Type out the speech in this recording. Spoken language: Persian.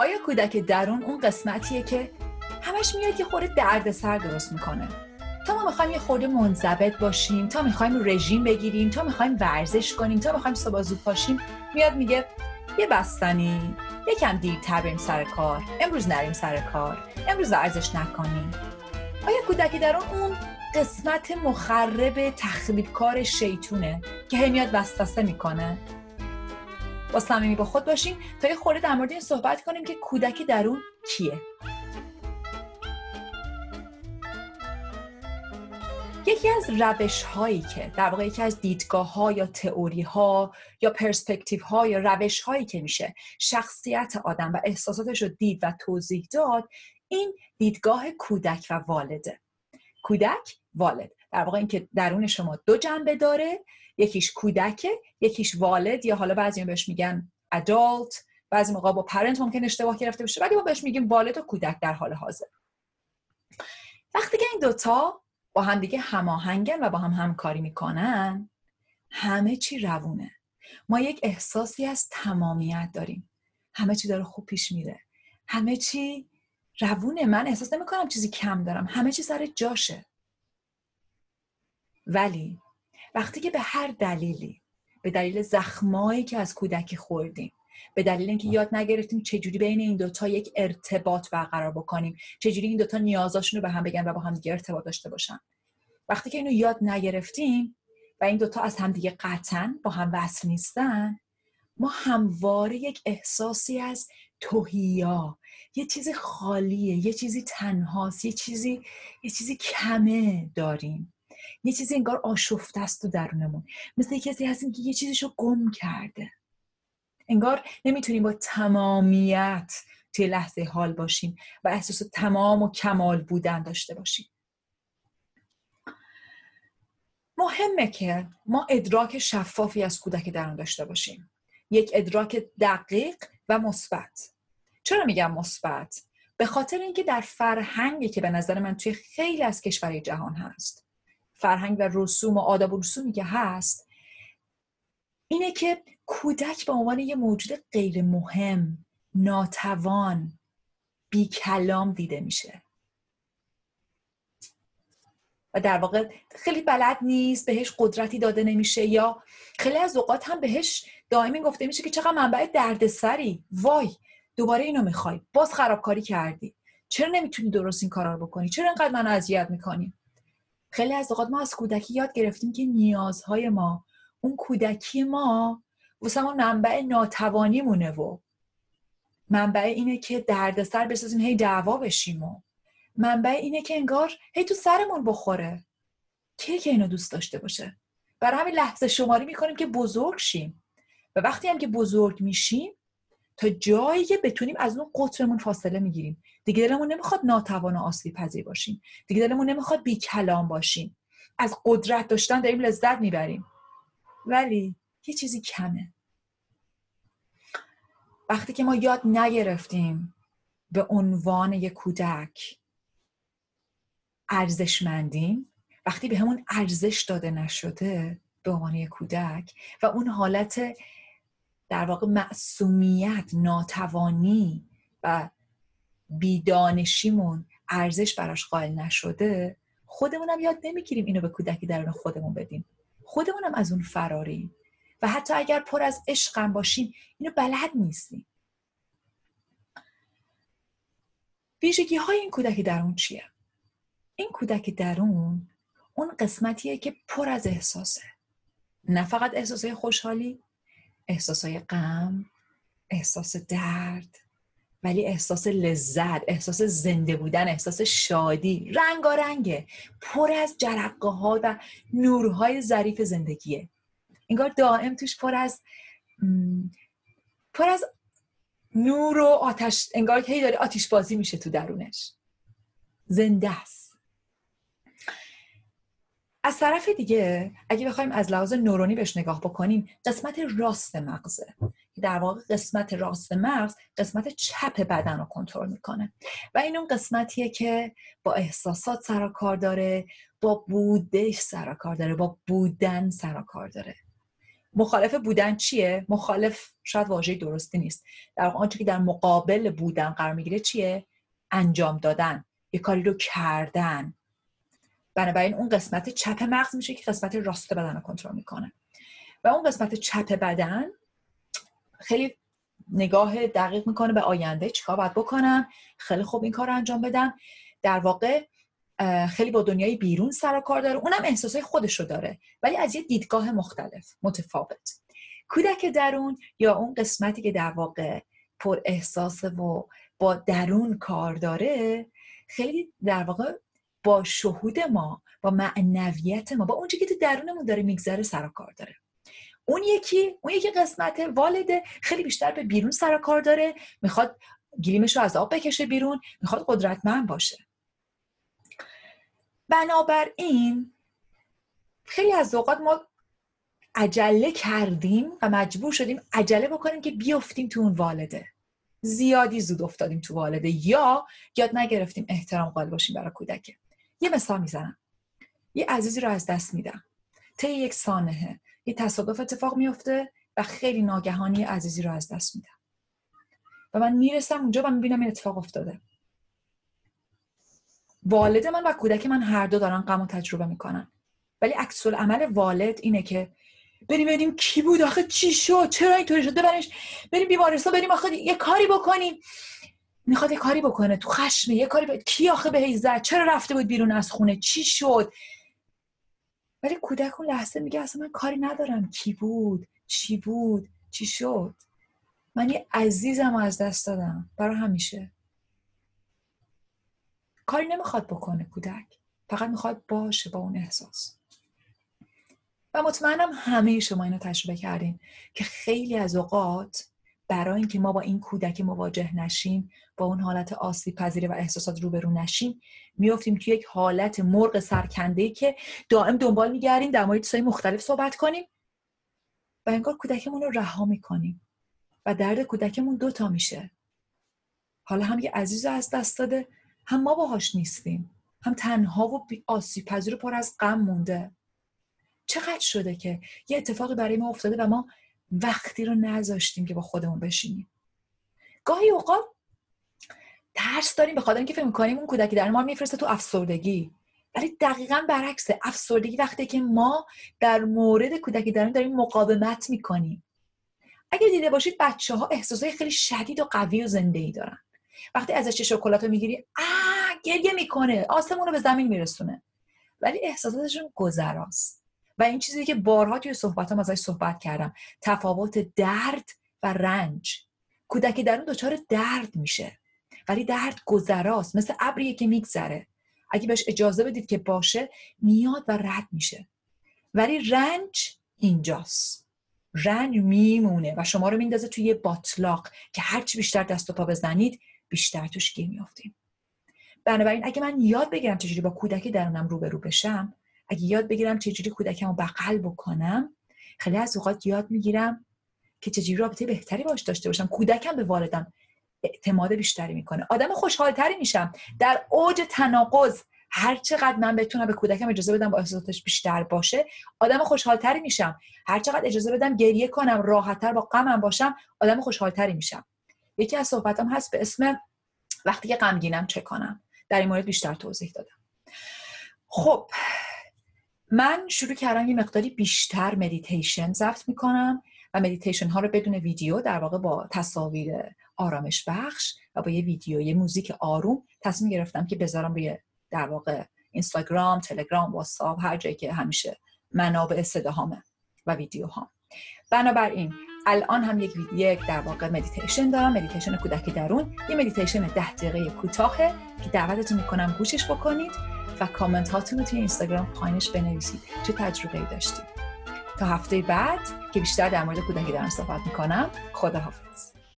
آیا کودک درون اون قسمتیه که همش میاد یه خورده دردسر درست می‌کنه؟ تا ما می‌خوایم یه خورده منضبط باشیم تا می‌خوایم رژیم بگیریم تا می‌خوایم ورزش کنیم تا می‌خوایم صبح زود پاشیم میاد میگه یه بستنی یکم دیرتر بریم سر کار. امروز نریم سر کار. امروز ورزش نکنیم. آیا کودکی در اون قسمت مخرب تخریبکار شیطونه که هی میاد وسوسه می‌کنه؟ با صمیمی با خود باشیم تا یه خورده در مورد این صحبت کنیم که کودکی درون کیه. یکی از روش هایی که در واقع یکی از دیدگاه ها یا تئوری ها یا پرسپکتیو ها یا روش هایی که میشه شخصیت آدم و احساساتش رو دید و توضیح داد این دیدگاه کودک و والده. کودک والد. در واقع اینکه درون شما دو جنبه داره یکیش کودکه یکیش والد یا حالا بعضی بهش میگن ادالت بعضی موقع با پرنت ممکن اشتباه گرفته بشه ولی ما بهش میگیم والد و کودک در حال حاضر. وقتی که این دوتا با هم دیگه هماهنگن و با هم همکاری می‌کنن همه چی روونه. ما یک احساسی از تمامیت داریم. همه چی داره خوب پیش میره. همه چی روونه. من احساس نمی کنم چیزی کم دارم. همه چی سر جاشه. ولی وقتی که به هر دلیلی به دلیل زخمایی که از کودکی خوردیم به دلیل اینکه یاد نگرفتیم چجوری بین این دوتا یک ارتباط برقرار بکنیم چجوری این دوتا نیازاشون رو به هم بگن و با هم دیگه ارتباط داشته باشن. وقتی که اینو یاد نگرفتیم و این دوتا از هم دیگه قطعا با هم وصل نیستن ما همواره یک احساسی از توهیا یه چیزی خالیه یه چیزی تنهاست یه چیزی یه چیزی کمه داریم. یه چیزی انگار آشفته است تو درونمون. مثل کسی هستیم که یه چیزیشو گم کرده. انگار نمی‌تونیم با تمامیت توی لحظه حال باشیم و احساس تمام و کمال بودن داشته باشیم. مهمه که ما ادراک شفافی از کودک درون داشته باشیم. یک ادراک دقیق و مثبت. چرا میگم مثبت؟ به خاطر اینکه در فرهنگی که به نظر من توی خیلی از کشورهای جهان هست. فرهنگ و رسوم و آداب و رسومی که هست اینه که کودک به عنوان یه موجود غیر مهم ناتوان بی کلام دیده میشه. و در واقع خیلی بلد نیست بهش قدرتی داده نمیشه یا خیلی از اوقات هم بهش دائمی گفته میشه که چقدر منبع دردسری. وای دوباره اینو می‌خوای. باز خرابکاری کردی. چرا نمی‌تونی درست این کارا رو بکنی؟ چرا اینقدر منو اذیت می‌کنی؟ خیلی از اوقات ما از کودکی یاد گرفتیم که نیازهای ما اون کودکی ما واسه ما منبع ناتوانیمونه و منبع اینه که دردسر بسازیم هی دعوا بشیم و منبع اینه که انگار هی تو سرمون بخوره. کی که اینو دوست داشته باشه؟ برای همین لحظه شماری می‌کنیم که بزرگ شیم. و وقتی هم که بزرگ میشیم تا جایی که بتونیم از اون قطرمون فاصله می‌گیریم. دیگه دلمون نمی‌خواد ناتوان و آسیب پذیر باشیم. دیگه دلمون نمی‌خواد بی کلام باشیم. از قدرت داشتن داریم لذت می‌بریم. ولی یه چیزی کمه. وقتی که ما یاد نگرفتیم به عنوان یک کودک ارزشمندیم وقتی به همون ارزش داده نشده به عنوان یک کودک و اون حالت در واقع معصومیت ناتوانی و بیدانشیمون ارزش براش قائل نشده خودمونم یاد نمی‌گیریم اینو به کودکی درون خودمون بدیم. خودمونم از اون فراریم. و حتی اگر پر از عشقم باشیم اینو بلد نیستیم. ویژگی های این کودک درون چیه؟ این کودک درون اون قسمتیه که پر از احساسه. نه فقط احساسای خوشحالی احساسای غم احساس درد ولی احساس لذت احساس زنده بودن احساس شادی رنگه پر از جرقه ها و نورهای ظریف زندگیه. انگار دائم توش پر از پر از نور و آتش انگار که هی داره آتیش بازی میشه تو درونش. زنده است. از طرف دیگه اگه بخوایم از لحاظ نورونی بهش نگاه بکنیم قسمت راست مغزه. در واقع قسمت راست مغز قسمت چپ بدن رو کنترل می‌کنه. و این اون قسمتیه که با احساسات سر کار داره با بودش سر کار داره با بودن سر کار داره. مخالف بودن چیه؟ مخالف شاید واژه درستی نیست. در واقع آنچه که در مقابل بودن قرار می‌گیره چیه؟ انجام دادن. یه کاری رو کردن. بنابراین اون قسمت چپ مغز میشه که قسمت راست بدن رو کنترل می‌کنه. و اون قسمت چپ بدن خیلی نگاه دقیق می‌کنه به آینده چیکار باید بکنم خیلی خوب این کار رو انجام بدم در واقع خیلی با دنیای بیرون سر و کار داره. اونم احساسای خودش رو داره ولی از یه دیدگاه مختلف متفاوت. کودک درون یا اون قسمتی که در واقع پر احساس و با درون کار داره خیلی در واقع با شهود ما با معنویت ما با اونچه که تو درونمون داره میگذره سر کار داره. اون یکی اون یکی قسمت والده خیلی بیشتر به بیرون سر کار داره می‌خواد گلیمش رو از آب بکشه بیرون می‌خواد قدرتمند باشه. بنابراین خیلی از اوقات ما عجله کردیم و مجبور شدیم عجله بکنیم که بیافتیم تو اون والده. زیادی زود افتادیم تو والده یا یاد نگرفتیم احترام قائل باشیم برای کودک یه مثال می‌زنم. یه عزیزی رو از دست میدم. طی یک سانحه. یه تصادف اتفاق میفته و خیلی ناگهانی عزیزی رو از دست میدم. و من می‌رسم اونجا و می‌بینم این اتفاق افتاده. والد من و کودک من هر دو دارن غم و تجربه می‌کنن. ولی عکس عمل والد اینه که بریم ببینیم کی بود آخه چی شد؟ چرا اینطوری شد؟ ببرش بریم بیمارستان بریم آخه یه کاری بکنیم. می‌خواد یه کاری بکنه تو خشمه یه کاری ب... کی آخه به زد؟ چرا رفته بود بیرون از خونه؟ چی شد؟ ولی کودک اون لحظه میگه اصلا من کاری ندارم. کی بود؟ چی بود؟ چی شد؟ من یه عزیزم از دست دادم. برای همیشه. کاری نمی‌خواد بکنه کودک. فقط می‌خواد باشه با اون احساس. و مطمئنم همه شما اینو تجربه کردین که خیلی از اوقات برای اینکه ما با این کودک مواجه نشیم با اون حالت آسیب پذیره و احساسات روبرو نشیم میفتیم توی یک حالت مرغ سرکنده که دائم دنبال میگردیم در مورد مختلف صحبت کنیم و انگار کودکمون رو رها می‌کنیم و درد کودکمون دوتا میشه. حالا هم یه عزیز از دست داده هم ما باهاش نیستیم هم تنها و آسیب پذیر پر از غم مونده. چقدر شده که یه اتفاقی برای ما افتاده و ما وقتی رو نذاشتیم که با خودمون بشینیم. گاهی اوقات ترس داریم به خاطر اینکه فکر می‌کنیم اون کودکی در ما میفرسته تو افسردگی. ولی دقیقا برعکسه افسردگی وقتی که ما در مورد کودکی درون داریم مقاومت می‌کنیم. اگر دیده باشید بچه ها احساسای خیلی شدید و قوی و زنده ای دارن. وقتی ازش شکلات رو می‌گیری آه گریه می‌کنه آسمون رو به زمین میرسونه. ولی احساساتشون گذراست. و این چیزی که بارها توی صحبت هم ازش صحبت کردم. تفاوت درد و رنج. کودکی در اون دچار درد میشه. ولی درد گذراست. مثل ابریه که میگذره. اگه بهش اجازه بدید که باشه میاد و رد میشه. ولی رنج اینجاست. رنج میمونه و شما رو میندازه توی یه باطلاق که هرچی بیشتر دست و پا بزنید بیشتر توش گیر میافتیم. بنابراین اگه من یاد بگیرم چجوری با کودک درونم روبرو بشم اگه یاد بگیرم چجوری کودکم رو بغل بکنم خیلی از اوقات یاد می‌گیرم که چجوری رابطه بهتری باش داشته باشم. کودکم به والدم اعتماد بیشتری می‌کنه. آدم خوشحالتری میشم. در اوج تناقض هر چقدر من بتونم به کودکم اجازه بدم با احساساتش بیشتر باشه آدم خوشحالتری میشم. هر چقدر اجازه بدم گریه کنم راحتتر با غمم باشم آدم خوشحالتری میشم. یکی از صحبتام هست به اسم وقتی که غمگینم چه کنم؟ در این مورد بیشتر توضیح دادم. خب من شروع کردم یه مقداری بیشتر مدیتیشن ضبط می‌کنم و مدیتیشن ها رو بدون ویدیو در واقع با تصاویر آرامش بخش و با یه ویدیو یه موزیک آروم تصمیم گرفتم که بذارم روی در واقع اینستاگرام، تلگرام، واتساپ هر جایی که همیشه منابع صداهامه و ویدیوهام. بنابراین الان هم یک یک در واقع مدیتیشن دارم مدیتیشن کودک درون. یه مدیتیشن ده دقیقه کوتاهه که دعوتتون می‌کنم گوشش بکنید. و کامنت هاتون رو توی اینستاگرام پایینش بنویسید. چه تجربه ای داشتید؟ تا هفته بعد که بیشتر در مورد کودکی درون صحبت می‌کنم خداحافظ.